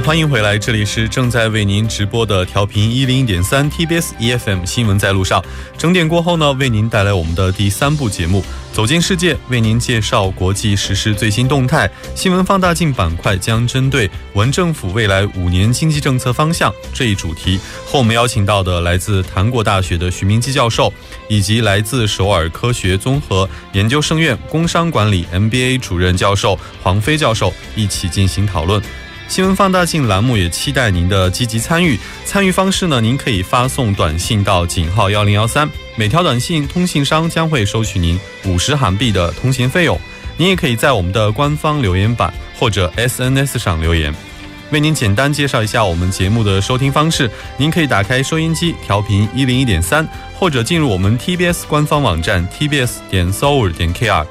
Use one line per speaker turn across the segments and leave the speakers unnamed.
欢迎回来，这里是正在为您直播的调频一零一点三 TBS EFM 新闻在路上。整点过后呢，为您带来我们的第三部节目《走进世界》，为您介绍国际时事最新动态。新闻放大镜板块将针对文政府未来五年经济政策方向这一主题，和我们邀请到的来自韩国大学的徐明基教授，以及来自首尔科学综合研究生院工商管理 MBA 主任教授黄飞教授一起进行讨论。新闻放大镜栏目也期待您的积极参与。参与方式呢，您可以发送短信到井号幺零幺三，每条短信通信商将会收取您五十韩币的通信费用。您也可以在我们的官方留言板或者 SNS 上留言。为您简单介绍一下我们节目的收听方式：您可以打开收音机调频一零一点三，或者进入我们 TBS 官方网站 tbs 点 s o u r 点 kr，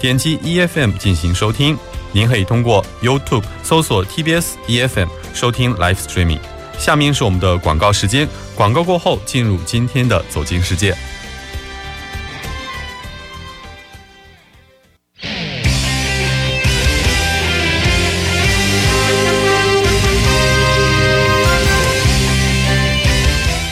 点击 EFM 进行收听。您可以通过 YouTube 搜索 TBS EFM 收听 Live Streaming。下面是我们的广告时间，广告过后进入今天的走进世界。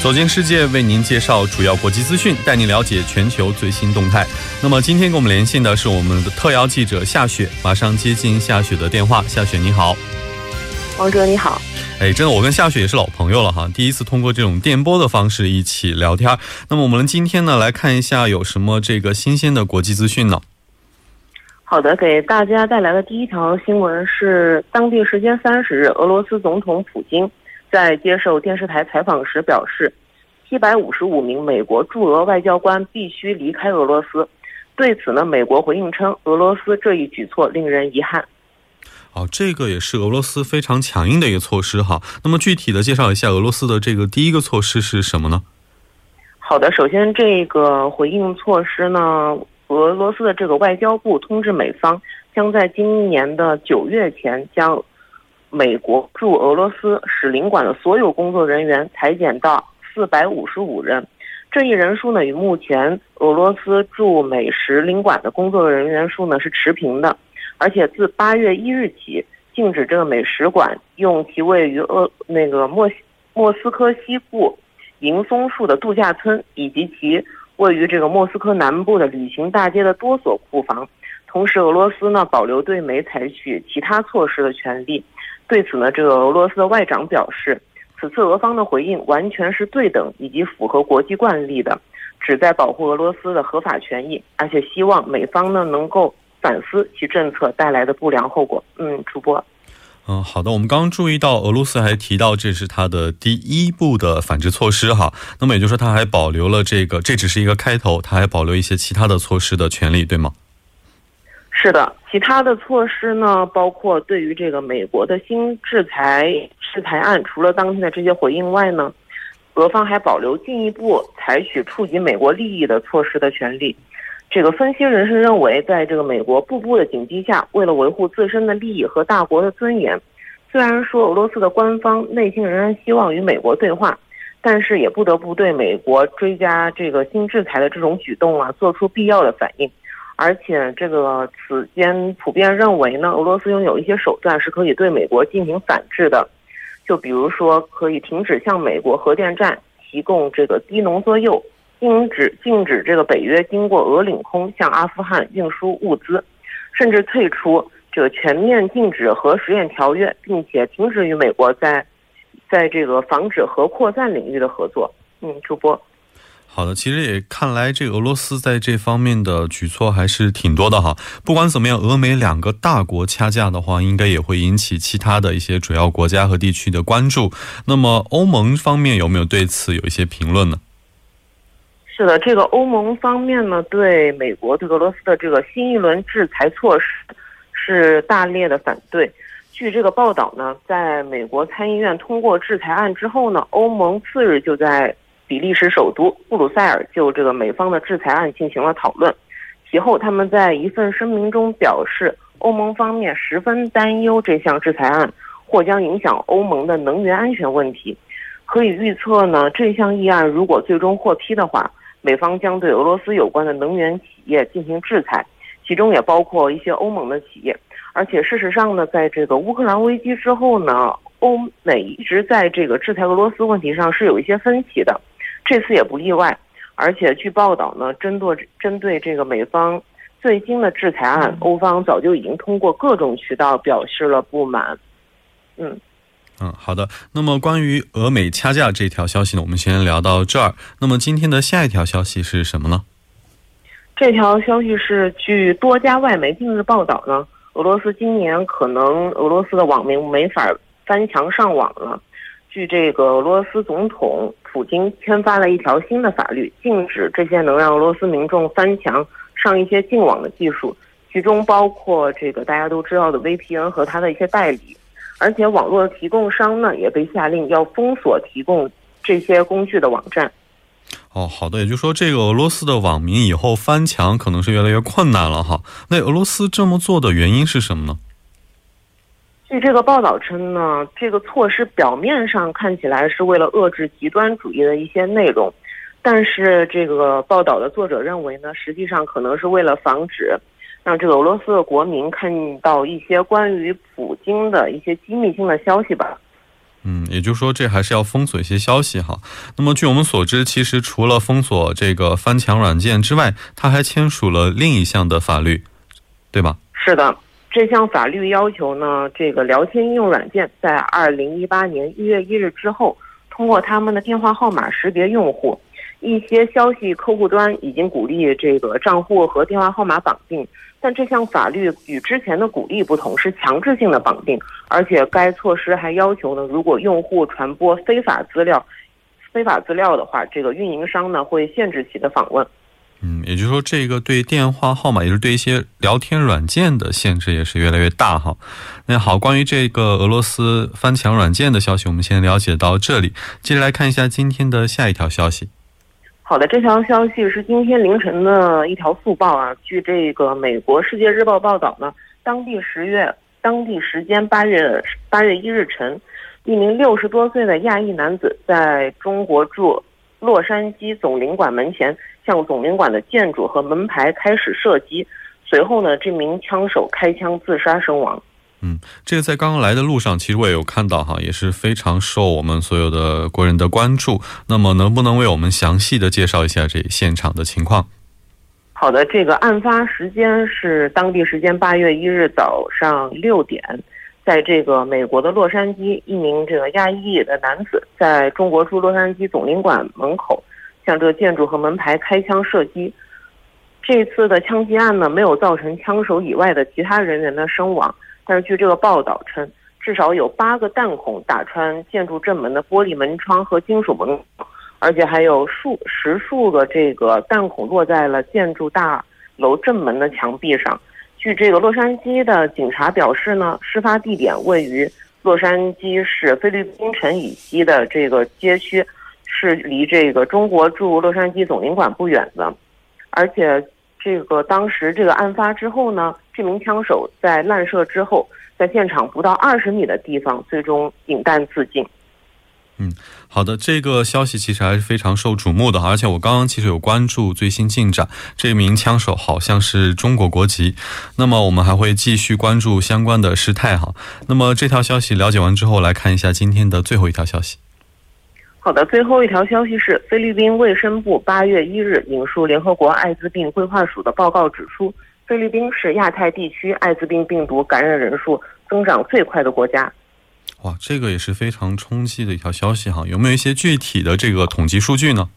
走进世界，为您介绍主要国际资讯，带您了解全球最新动态。那么今天跟我们连线的是我们的特邀记者夏雪，马上接进夏雪的电话。夏雪你好，
王哲你好。
哎，真的，我跟夏雪也是老朋友了哈，第一次通过这种电波的方式一起聊天。那么我们今天呢，来看一下有什么这个新鲜的国际资讯呢？
好的，给大家带来的第一条新闻是，当地时间三十日，俄罗斯总统普京。在接受电视台采访时表示，七百五十五名美国驻俄外交官必须离开俄罗斯。对此呢，美国回应称，俄罗斯这一举措令人遗憾。
哦，这个也是俄罗斯非常强硬的一个措施哈。那么具体的介绍一下俄罗斯的这个第一个措施是什么呢？
好的，首先这个回应措施呢，俄罗斯的这个外交部通知美方，将在今年的九月前将。美国驻俄罗斯使领馆的所有工作人员裁减到四百五十五人，这一人数呢与目前俄罗斯驻美使领馆的工作人员数呢是持平的，而且自八月一日起，禁止这个美使馆用其位于俄那个莫莫斯科西部银松树的度假村以及其位于这个莫斯科南部的旅行大街的多所库房，同时俄罗斯呢保留对美采取其他措施的权利。对此呢，这个俄罗斯的外长表示，此次俄方的回应完全是对等以及符合国际惯例的，旨在保护俄罗斯的合法权益，而且希望美方呢能够反思其政策带来的不良后果。嗯，主播，
嗯，好的，我们刚刚注意到俄罗斯还提到这是他的第一步的反制措施哈，那么也就是说他还保留了这个，这只是一个开头，他还保留一些其他的措施的权利，对吗？
是的，其他的措施呢，包括对于这个美国的新制裁制裁案，除了当天的这些回应外呢，俄方还保留进一步采取触及美国利益的措施的权利。这个分析人士认为，在这个美国步步的紧逼下，为了维护自身的利益和大国的尊严，虽然说俄罗斯的官方内心仍然希望与美国对话，但是也不得不对美国追加这个新制裁的这种举动啊，做出必要的反应。而且，这个此间普遍认为呢，俄罗斯拥有一些手段是可以对美国进行反制的，就比如说可以停止向美国核电站提供这个低浓缩铀，禁止禁止这个北约经过俄领空向阿富汗运输物资，甚至退出这个全面禁止核实验条约，并且停止与美国在在这个防止核扩散领域的合作。嗯，主播。
好的，其实也看来这个俄罗斯在这方面的举措还是挺多的哈。不管怎么样，俄美两个大国掐架的话，应该也会引起其他的一些主要国家和地区的关注。那么欧盟方面有没有对此有一些评论呢？
是的，这个欧盟方面呢，对美国对俄罗斯的这个新一轮制裁措施是大烈的反对。据这个报道呢，在美国参议院通过制裁案之后呢，欧盟次日就在。比利时首都布鲁塞尔就这个美方的制裁案进行了讨论，其后他们在一份声明中表示，欧盟方面十分担忧这项制裁案或将影响欧盟的能源安全问题。可以预测呢，这项议案如果最终获批的话，美方将对俄罗斯有关的能源企业进行制裁，其中也包括一些欧盟的企业。而且事实上呢，在这个乌克兰危机之后呢。欧美一直在这个制裁俄罗斯问题上是有一些分歧的，这次也不例外。而且据报道呢，针对针对这个美方最新的制裁案，欧方早就已经通过各种渠道表示了不满。嗯。
嗯，好的。那么关于俄美掐架这条消息呢，我们先聊到这儿。那么今天的下一条消息是什么呢？
这条消息是据多家外媒近日报道呢，俄罗斯今年可能俄罗斯的网民没法翻墙上网了。据这个俄罗斯总统普京签发了一条新的法律，禁止这些能让俄罗斯民众翻墙上一些净网的技术，其中包括这个大家都知道的 VPN 和它的一些代理。而且网络提供商呢也被下令要封锁提供这些工具的网站。
哦，好的，也就是说，这个俄罗斯的网民以后翻墙可能是越来越困难了哈。那俄罗斯这么做的原因是什么呢？
据这个报道称呢，这个措施表面上看起来是为了遏制极端主义的一些内容，但是这个报道的作者认为呢，实际上可能是为了防止。让这个俄罗斯的国民看到一些关于普京的一些机密性的消息吧。
嗯，也就是说，这还是要封锁一些消息哈。那么，据我们所知，其实除了封锁这个翻墙软件之外，他还签署了另一项的法律，对吧？
是的，这项法律要求呢，这个聊天应用软件在二零一八年一月一日之后，通过他们的电话号码识别用户。一些消息客户端已经鼓励这个账户和电话号码绑定。但这项法律与之前的鼓励不同，是强制性的绑定，而且该措施还要求呢，如果用户传播非法资料、非法资料的话，这个运营商呢会限制其的访问。
嗯，也就是说，这个对电话号码，也是对一些聊天软件的限制也是越来越大哈。那好，关于这个俄罗斯翻墙软件的消息，我们先了解到这里。接着来看一下今天的下一条消息。
好的，这条消息是今天凌晨的一条速报啊。据这个美国《世界日报》报道呢，当地十月当地时间八月八月一日晨，一名六十多岁的亚裔男子在中国驻洛杉矶总领馆门前向总领馆的建筑和门牌开始射击，随后呢，这名枪手开枪自杀身亡。
嗯，这个在刚刚来的路上，其实我也有看到哈，也是非常受我们所有的国人的关注。那么，能不能为我们详细的介绍一下这现场的情况？
好的，这个案发时间是当地时间八月一日早上六点，在这个美国的洛杉矶，一名这个亚裔的男子在中国驻洛杉矶总领馆门口向这个建筑和门牌开枪射击。这次的枪击案呢，没有造成枪手以外的其他人员的伤亡。但是据这个报道称，至少有八个弹孔打穿建筑正门的玻璃门窗和金属门，而且还有数十数个这个弹孔落在了建筑大楼正门的墙壁上。据这个洛杉矶的警察表示呢，事发地点位于洛杉矶市菲律宾城以西的这个街区，是离这个中国驻洛杉矶总领馆不远的，而且。这个当时这个案发之后呢，这名枪手在滥射之后，在现场不到二十米的地方，最终引弹自尽。
嗯，好的，这个消息其实还是非常受瞩目的，而且我刚刚其实有关注最新进展，这名枪手好像是中国国籍。那么我们还会继续关注相关的事态哈。那么这条消息了解完之后，来看一下今天的最后一条消息。
好的，最后一条消息是，菲律宾卫生部八月一日引述联合国艾滋病规划署的报告指出，菲律宾是亚太地区艾滋病病毒感染人数增长最快的国家。
哇，这个也是非常冲击的一条消息哈，有没有一些具体的这个统计数据呢？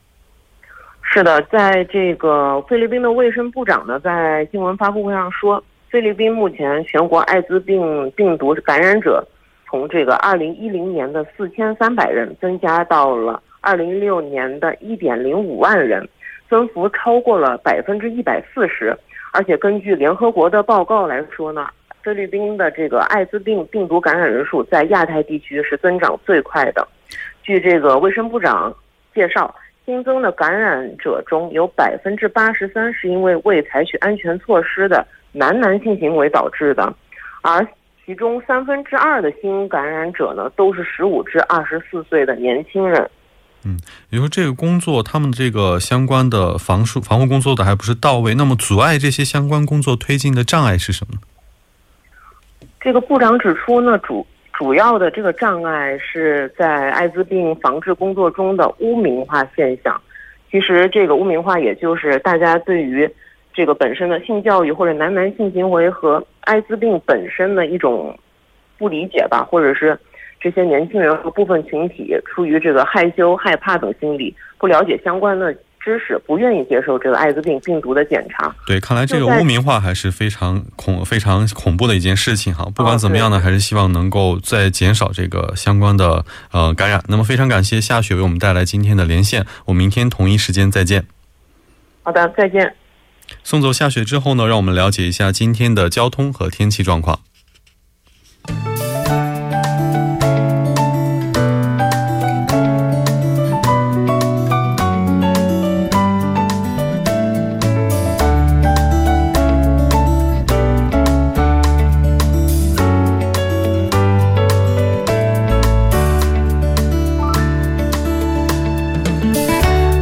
是的，在这个菲律宾的卫生部长呢，在新闻发布会上说，菲律宾目前全国艾滋病病毒感染者。从这个二零一零年的四千三百人增加到了二零一六年的一点零五万人，增幅超过了百分之一百四十。而且根据联合国的报告来说呢，菲律宾的这个艾滋病病毒感染人数在亚太地区是增长最快的。据这个卫生部长介绍，新增的感染者中有百分之八十三是因为未采取安全措施的男男性行为导致的，而。其中三分之二的新感染者呢，都是十五至二十四岁的年轻人。
嗯，也就这个工作，他们这个相关的防术防护工作的还不是到位。那么，阻碍这些相关工作推进的障碍是什么？
这个部长指出呢，主主要的这个障碍是在艾滋病防治工作中的污名化现象。其实这个污名化，也就是大家对于这个本身的性教育或者男男性行为和艾滋病本身的一种不理解吧，或者是这些年轻人和部分群体出于这个害羞、害怕等心理，不了解相关的。知识不愿意接受这个艾滋病病毒的检查，
对，看来这个污名化还是非常恐、非常恐怖的一件事情哈。不管怎么样呢，还是希望能够再减少这个相关的呃感染。那么非常感谢夏雪为我们带来今天的连线，我们明天同一时间再见。
好的，再见。
送走下雪之后呢，让我们了解一下今天的交通和天气状况。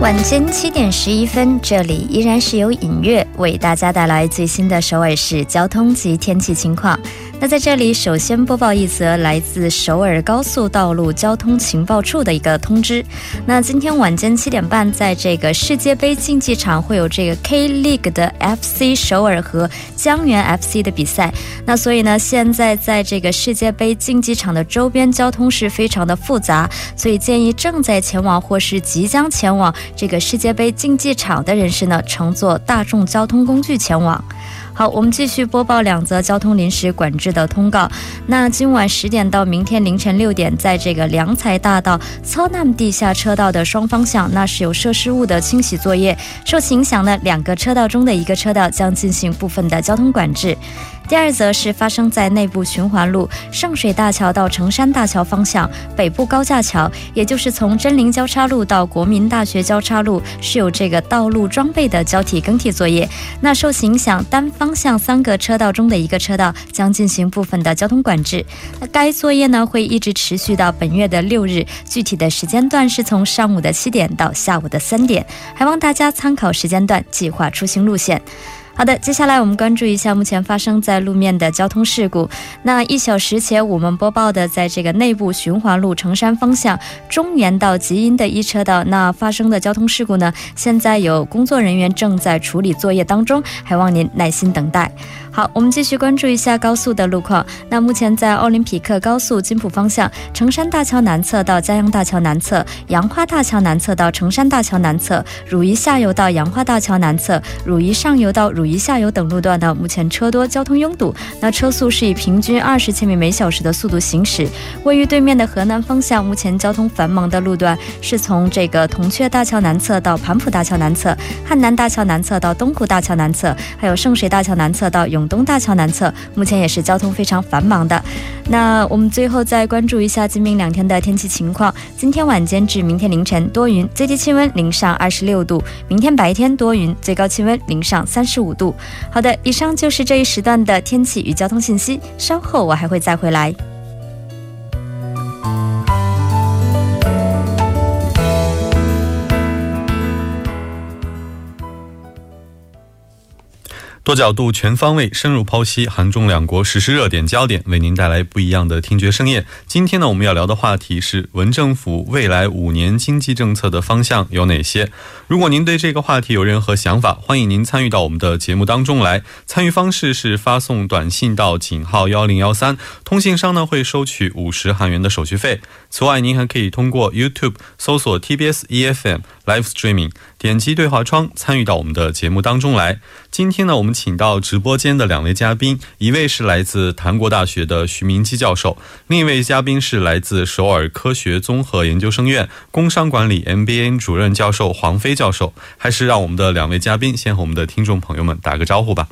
晚间七点十一分，这里依然是由影月为大家带来最新的首尔市交通及天气情况。那在这里，首先播报一则来自首尔高速道路交通情报处的一个通知。那今天晚间七点半，在这个世界杯竞技场会有这个 K League 的 FC 首尔和江源 FC 的比赛。那所以呢，现在在这个世界杯竞技场的周边交通是非常的复杂，所以建议正在前往或是即将前往这个世界杯竞技场的人士呢，乘坐大众交通工具前往。好，我们继续播报两则交通临时管制的通告。那今晚十点到明天凌晨六点，在这个良才大道操南地下车道的双方向，那是有设施物的清洗作业，受其影响呢，两个车道中的一个车道将进行部分的交通管制。第二则是发生在内部循环路上水大桥到城山大桥方向北部高架桥，也就是从真灵交叉路到国民大学交叉路，是有这个道路装备的交替更替作业。那受其影响，单方向三个车道中的一个车道将进行部分的交通管制。那该作业呢会一直持续到本月的六日，具体的时间段是从上午的七点到下午的三点，还望大家参考时间段计划出行路线。好的，接下来我们关注一下目前发生在路面的交通事故。那一小时前我们播报的，在这个内部循环路城山方向中原到吉阴的一车道，那发生的交通事故呢？现在有工作人员正在处理作业当中，还望您耐心等待。好，我们继续关注一下高速的路况。那目前在奥林匹克高速金浦方向，城山大桥南侧到嘉阳大桥南侧，杨花大桥南侧到城山大桥南侧，汝矣下游到杨花大桥南侧，汝矣上游到汝矣下游等路段呢，目前车多，交通拥堵。那车速是以平均二十千米每小时的速度行驶。位于对面的河南方向，目前交通繁忙的路段是从这个铜雀大桥南侧到盘浦大桥南侧，汉南大桥南侧到东湖大桥南侧，还有圣水大桥南侧到永。广东大桥南侧目前也是交通非常繁忙的。那我们最后再关注一下今明两天的天气情况。今天晚间至明天凌晨多云，最低气温零上二十六度；明天白天多云，最高气温零上三十五度。好的，以上就是这一时段的天气与交通信息。稍后我还会再回来。
多角度、全方位、深入剖析韩中两国实施热点焦点，为您带来不一样的听觉盛宴。今天呢，我们要聊的话题是文政府未来五年经济政策的方向有哪些？如果您对这个话题有任何想法，欢迎您参与到我们的节目当中来。参与方式是发送短信到井号幺零幺三，通信商呢会收取五十韩元的手续费。此外，您还可以通过 YouTube 搜索 TBS EFM Live Streaming，点击对话窗参与到我们的节目当中来。今天呢，我们请到直播间的两位嘉宾，一位是来自韩国大学的徐明基教授，另一位嘉宾是来自首尔科学综合研究生院工商管理 MBA 主任教授黄飞教授。还是让我们的两位嘉宾先和我们的听众朋友们打个招呼吧。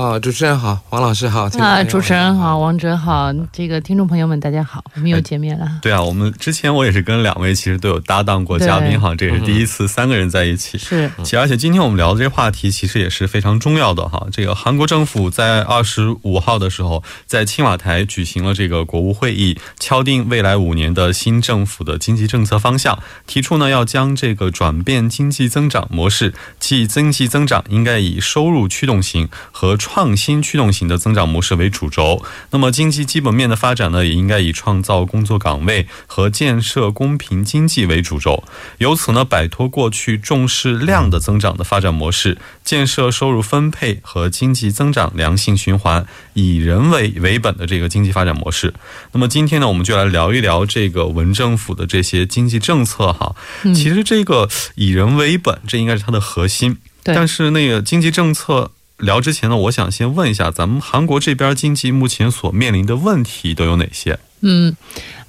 啊，主持人好，黄老师好，
啊，主持人好，王哲好，这个听众朋友们大家好，我们又见面了。
对啊，我们之前我也是跟两位其实都有搭档过嘉宾哈，这也是第一次三个人在一起。
是，
且而且今天我们聊的这个话题其实也是非常重要的哈。这个韩国政府在二十五号的时候在青瓦台举行了这个国务会议，敲定未来五年的新政府的经济政策方向，提出呢要将这个转变经济增长模式，即经济增长应该以收入驱动型和创创新驱动型的增长模式为主轴。那么经济基本面的发展呢，也应该以创造工作岗位和建设公平经济为主轴，由此呢摆脱过去重视量的增长的发展模式，建设收入分配和经济增长良性循环、以人为为本的这个经济发展模式。那么今天呢，我们就来聊一聊这个文政府的这些经济政策哈。其实这个以人为本，这应该是它的核心。但是那个经济政策聊之前呢，我想先问一下，咱们韩国这边经济目前所面临的问题都有哪些？
嗯。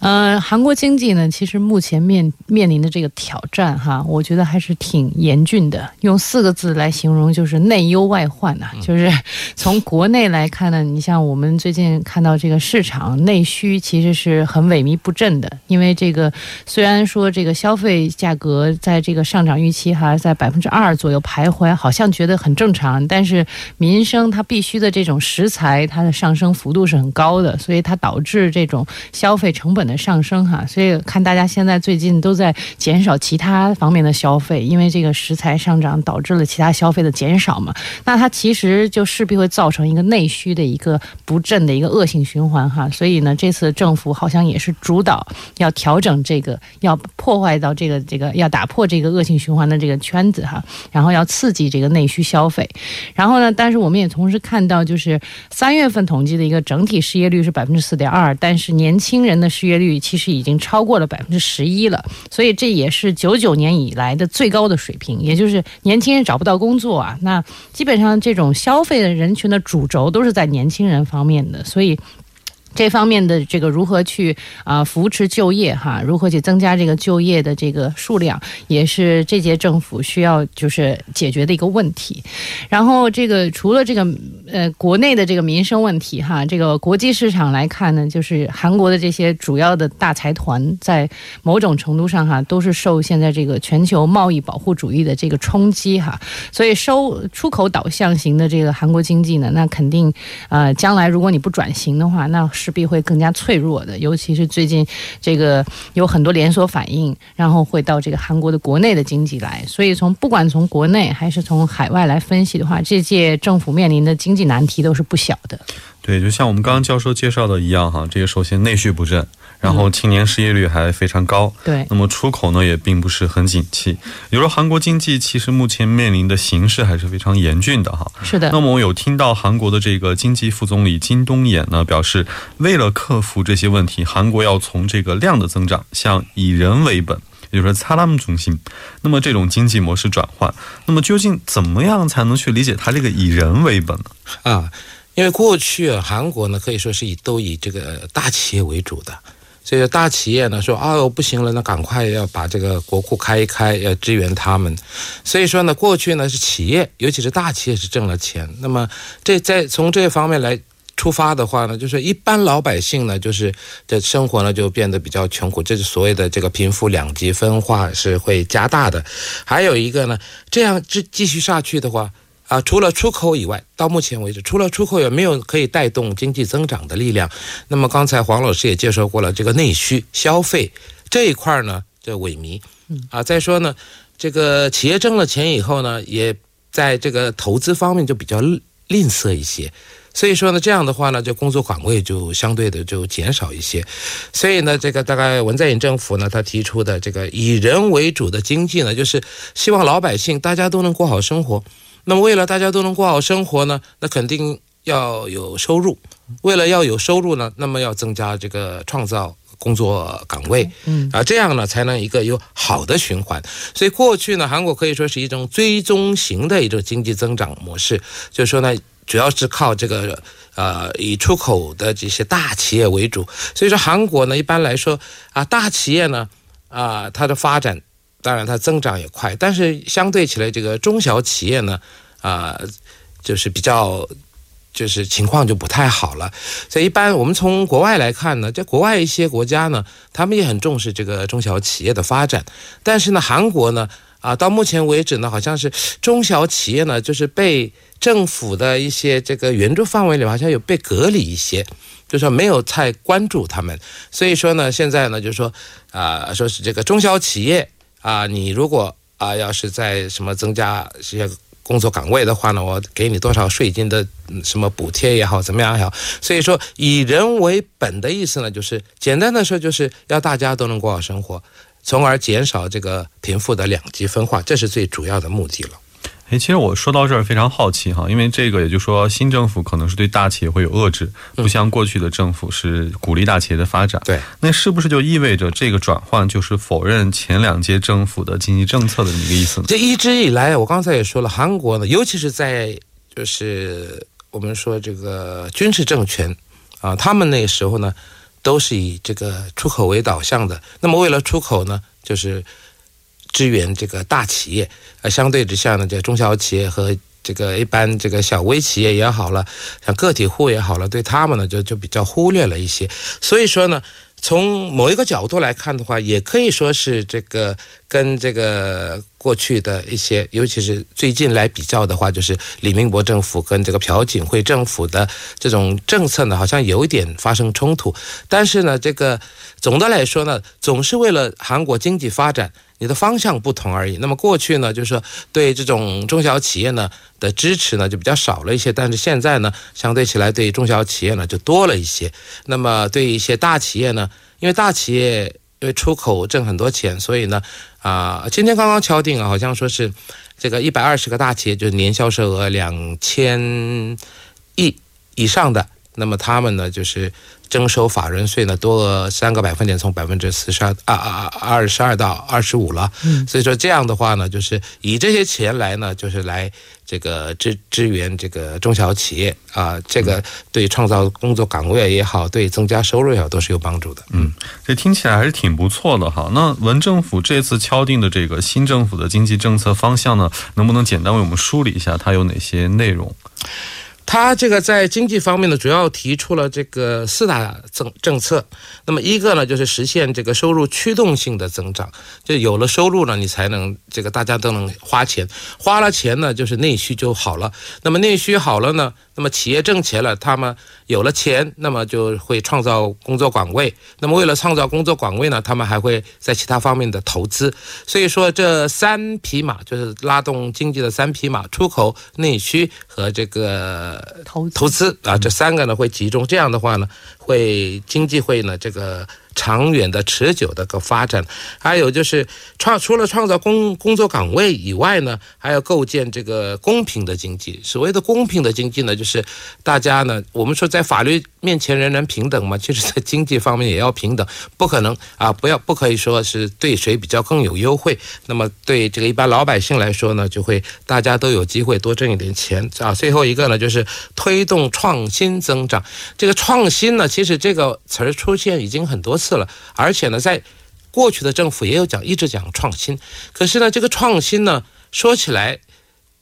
呃，韩国经济呢，其实目前面面临的这个挑战哈，我觉得还是挺严峻的。用四个字来形容，就是内忧外患呐。就是从国内来看呢，你像我们最近看到这个市场内需其实是很萎靡不振的。因为这个虽然说这个消费价格在这个上涨预期还在百分之二左右徘徊，好像觉得很正常，但是民生它必须的这种食材它的上升幅度是很高的，所以它导致这种消费成本上升哈，所以看大家现在最近都在减少其他方面的消费，因为这个食材上涨导致了其他消费的减少嘛。那它其实就势必会造成一个内需的一个不振的一个恶性循环哈。所以呢，这次政府好像也是主导要调整这个，要破坏到这个这个要打破这个恶性循环的这个圈子哈，然后要刺激这个内需消费。然后呢，但是我们也同时看到，就是三月份统计的一个整体失业率是百分之四点二，但是年轻人的失业。率率其实已经超过了百分之十一了，所以这也是九九年以来的最高的水平，也就是年轻人找不到工作啊。那基本上这种消费的人群的主轴都是在年轻人方面的，所以。这方面的这个如何去啊扶持就业哈，如何去增加这个就业的这个数量，也是这届政府需要就是解决的一个问题。然后这个除了这个呃国内的这个民生问题哈，这个国际市场来看呢，就是韩国的这些主要的大财团在某种程度上哈都是受现在这个全球贸易保护主义的这个冲击哈，所以收出口导向型的这个韩国经济呢，那肯定呃将来如果你不转型的话，那势必会更加脆弱的，尤其是最近这个有很多连锁反应，然后会到这个韩国的国内的经济来。所以从不管从国内还是从海外来分析的话，这届政府面临的经济难题都是不小的。
对，就像我们刚刚教授介绍的一样哈，这个首先内需不振。然后青年失业率还非常高，
对，
那么出口呢也并不是很景气。比如说韩国经济其实目前面临的形势还是非常严峻的哈。
是的。
那么我有听到韩国的这个经济副总理金东衍呢表示，为了克服这些问题，韩国要从这个量的增长向以人为本，也就是说擦拉姆中心，那么这种经济模式转换，那么究竟怎么样才能去理解它这个以人为本呢？
啊，因为过去啊，韩国呢可以说是以都以这个大企业为主的。这个大企业呢说哦不行了，那赶快要把这个国库开一开，要支援他们。所以说呢，过去呢是企业，尤其是大企业是挣了钱。那么这在从这方面来出发的话呢，就是一般老百姓呢，就是这生活呢就变得比较穷苦，这是所谓的这个贫富两极分化是会加大的。还有一个呢，这样继继续下去的话。啊，除了出口以外，到目前为止，除了出口也没有可以带动经济增长的力量。那么刚才黄老师也介绍过了，这个内需消费这一块呢，这萎靡。啊，再说呢，这个企业挣了钱以后呢，也在这个投资方面就比较吝啬一些。所以说呢，这样的话呢，就工作岗位就相对的就减少一些。所以呢，这个大概文在寅政府呢，他提出的这个以人为主的经济呢，就是希望老百姓大家都能过好生活。那么，为了大家都能过好生活呢，那肯定要有收入。为了要有收入呢，那么要增加这个创造工作岗位，嗯啊，这样呢才能一个有好的循环。所以过去呢，韩国可以说是一种追踪型的一种经济增长模式，就是说呢，主要是靠这个呃以出口的这些大企业为主。所以说韩国呢，一般来说啊，大企业呢啊，它的发展。当然，它增长也快，但是相对起来，这个中小企业呢，啊，就是比较，就是情况就不太好了。所以，一般我们从国外来看呢，在国外一些国家呢，他们也很重视这个中小企业的发展。但是呢，韩国呢，啊，到目前为止呢，好像是中小企业呢，就是被政府的一些这个援助范围里，好像有被隔离一些，就说没有太关注他们。所以说呢，现在呢，就是说，啊，说是这个中小企业。啊，你如果啊，要是在什么增加一些。工作岗位的话呢，我给你多少税金的什么补贴也好，怎么样也好。所以说，以人为本的意思呢，就是简单的说，就是要大家都能过好生活，从而减少这个贫富的两极分化，这是最主要的目的了。
哎，其实我说到这儿非常好奇哈，因为这个也就是说，新政府可能是对大企业会有遏制，不像过去的政府是鼓励大企业的发展。
对，
那是不是就意味着这个转换就是否认前两届政府的经济政策的这么一个意思呢？
这一直以来，我刚才也说了，韩国呢，尤其是在就是我们说这个军事政权啊，他们那时候呢，都是以这个出口为导向的。那么为了出口呢，就是支援这个大企业。呃，相对之下呢，这中小企业和这个一般这个小微企业也好了，像个体户也好了，对他们呢就就比较忽略了一些。所以说呢，从某一个角度来看的话，也可以说是这个跟这个过去的一些，尤其是最近来比较的话，就是李明博政府跟这个朴槿惠政府的这种政策呢，好像有一点发生冲突。但是呢，这个总的来说呢，总是为了韩国经济发展。你的方向不同而已。那么过去呢，就是说对这种中小企业呢的支持呢就比较少了一些，但是现在呢，相对起来对中小企业呢就多了一些。那么对一些大企业呢，因为大企业因为出口挣很多钱，所以呢，啊，今天刚刚敲定啊，好像说是这个一百二十个大企业就是年销售额两千亿以上的，那么他们呢就是。征收法人税呢，多了三个百分点，从百分之四十二啊啊二十二到二十五了。嗯，所以说这样的话呢，就是以这些钱来呢，就是来这个支支援这个中小企业啊，这个对创造工作岗位也好，对增加收入也好，都是有帮助的。
嗯，这听起来还是挺不错的哈。那文政府这次敲定的这个新政府的经济政策方向呢，能不能简单为我们梳理一下它有哪些内容？
他这个在经济方面呢，主要提出了这个四大政政策。那么一个呢，就是实现这个收入驱动性的增长，就有了收入呢，你才能这个大家都能花钱，花了钱呢，就是内需就好了。那么内需好了呢？那么企业挣钱了，他们有了钱，那么就会创造工作岗位。那么为了创造工作岗位呢，他们还会在其他方面的投资。所以说这三匹马就是拉动经济的三匹马：出口、内需和这个投投资啊，这三个呢会集中。这样的话呢，会经济会呢这个。长远的、持久的个发展，还有就是创除了创造工工作岗位以外呢，还要构建这个公平的经济。所谓的公平的经济呢，就是大家呢，我们说在法律面前人人平等嘛，其实在经济方面也要平等，不可能啊，不要不可以说是对谁比较更有优惠。那么对这个一般老百姓来说呢，就会大家都有机会多挣一点钱啊。最后一个呢，就是推动创新增长。这个创新呢，其实这个词儿出现已经很多。次了，而且呢，在过去的政府也有讲，一直讲创新。可是呢，这个创新呢，说起来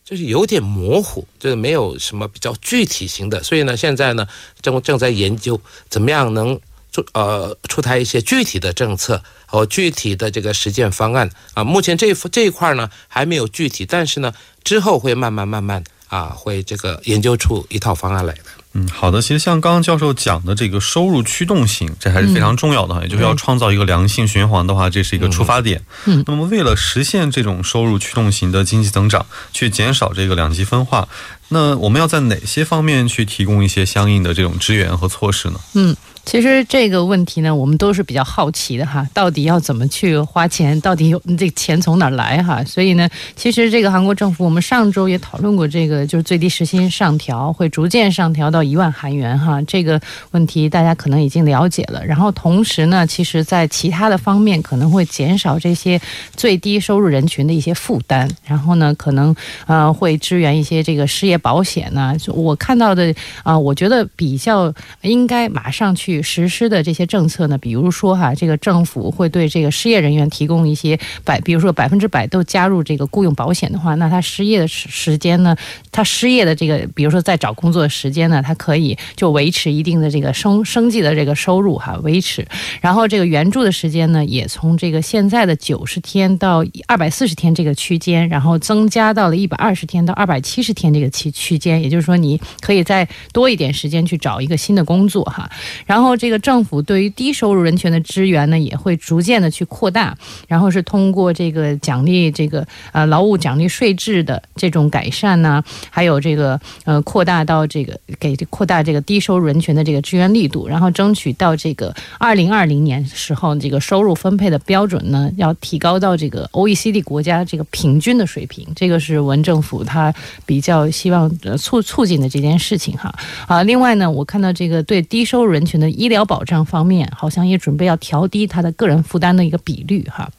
就是有点模糊，就是没有什么比较具体型的。所以呢，现在呢，正正在研究怎么样能出呃出台一些具体的政策和具体的这个实践方案啊。目前这这一块呢还没有具体，但是呢，之后会慢慢慢慢啊，会这个研究出一套方案来的。
嗯，好的。其实像刚刚教授讲的这个收入驱动型，这还是非常重要的哈，也就是要创造一个良性循环的话，这是一个出发点。嗯，那么为了实现这种收入驱动型的经济增长，去减少这个两极分化，那我们要在哪些方面去提供一些相应的这种支援和措施呢？
嗯。其实这个问题呢，我们都是比较好奇的哈，到底要怎么去花钱？到底有这钱从哪儿来哈？所以呢，其实这个韩国政府，我们上周也讨论过这个，就是最低时薪上调会逐渐上调到一万韩元哈，这个问题大家可能已经了解了。然后同时呢，其实在其他的方面可能会减少这些最低收入人群的一些负担，然后呢，可能呃会支援一些这个失业保险呢。我看到的啊，我觉得比较应该马上去。去实施的这些政策呢，比如说哈，这个政府会对这个失业人员提供一些百，比如说百分之百都加入这个雇佣保险的话，那他失业的时时间呢，他失业的这个，比如说在找工作的时间呢，他可以就维持一定的这个生生计的这个收入哈，维持。然后这个援助的时间呢，也从这个现在的九十天到二百四十天这个区间，然后增加到了一百二十天到二百七十天这个期区间，也就是说你可以再多一点时间去找一个新的工作哈。然后这个政府对于低收入人群的支援呢，也会逐渐的去扩大，然后是通过这个奖励这个呃劳务奖励税制的这种改善呢，还有这个呃扩大到这个给扩大这个低收入人群的这个支援力度，然后争取到这个二零二零年时候这个收入分配的标准呢，要提高到这个 OECD 国家这个平均的水平。这个是文政府他比较希望促促进的这件事情哈啊。另外呢，我看到这个对低收入人群的医疗保障方面，好像也准备要调低他的个人负担的一个比率哈。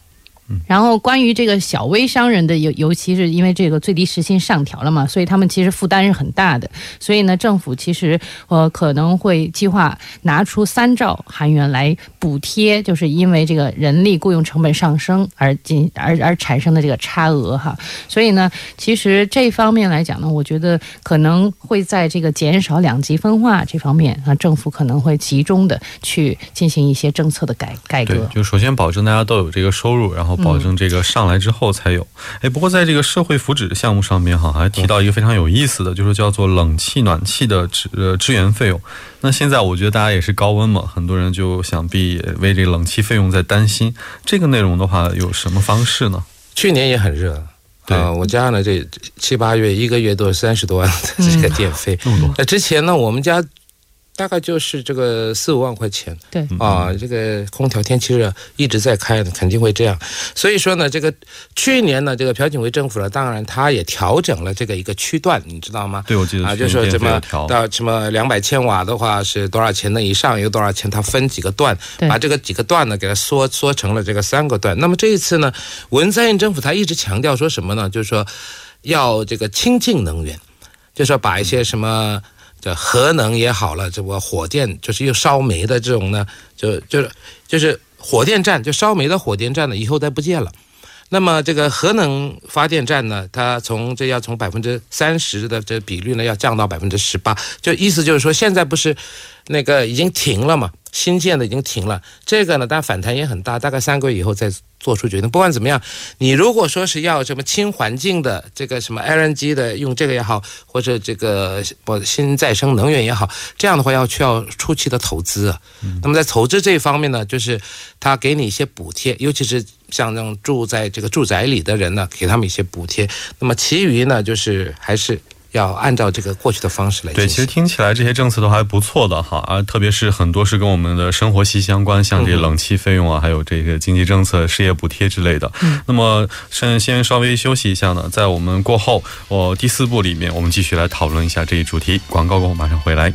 然后关于这个小微商人的尤尤其是因为这个最低时薪上调了嘛，所以他们其实负担是很大的。所以呢，政府其实呃可能会计划拿出三兆韩元来补贴，就是因为这个人力雇佣成本上升而进而而产生的这个差额哈。所以呢，其实这方面来讲呢，我觉得可能会在这个减少两极分化这方面啊，政府可能会集中的去进行一些政策的改改革。
就首先保证大家都有这个收入，然后。保证这个上来之后才有，哎，不过在这个社会福祉项目上面哈，还提到一个非常有意思的，就是叫做冷气暖气的支呃支援费用。那现在我觉得大家也是高温嘛，很多人就想必为这个冷气费用在担心。这个内容的话，有什么方式呢？
去年也很热，对，我家呢这七八月一个月都是三十多万的这个电费。那之前呢，我们家。大概就是这个四五万块钱，
对
啊，这个空调天气热一直在开的，肯定会这样。所以说呢，这个去年呢，这个朴槿惠政府呢，当然他也调整了这个一个区段，你知道吗？
对，我记得
啊，就说什么到什么两百千瓦的话是多少钱呢？以上有多少钱？它分几个段，把这个几个段呢给它缩缩成了这个三个段。那么这一次呢，文在寅政府他一直强调说什么呢？就是说要这个清净能源，就是说把一些什么。这核能也好了，这个火电就是又烧煤的这种呢，就就是就是火电站，就烧煤的火电站呢，以后再不见了。那么这个核能发电站呢，它从这要从百分之三十的这比率呢，要降到百分之十八，就意思就是说，现在不是那个已经停了嘛？新建的已经停了，这个呢，但反弹也很大，大概三个月以后再做出决定。不管怎么样，你如果说是要什么轻环境的这个什么 LNG 的用这个也好，或者这个不新再生能源也好，这样的话要需要初期的投资啊。那么在投资这一方面呢，就是他给你一些补贴，尤其是像那种住在这个住宅里的人呢，给他们一些补贴。那么其余呢，就是还是。要按照这个过去的方式来。
对，其实听起来这些政策都还不错的哈，啊，特别是很多是跟我们的生活息息相关，像这冷气费用啊，还有这个经济政策、失业补贴之类的。嗯。那么先先稍微休息一下呢，在我们过后，我第四部里面，我们继续来讨论一下这一主题。广告过后马上回来。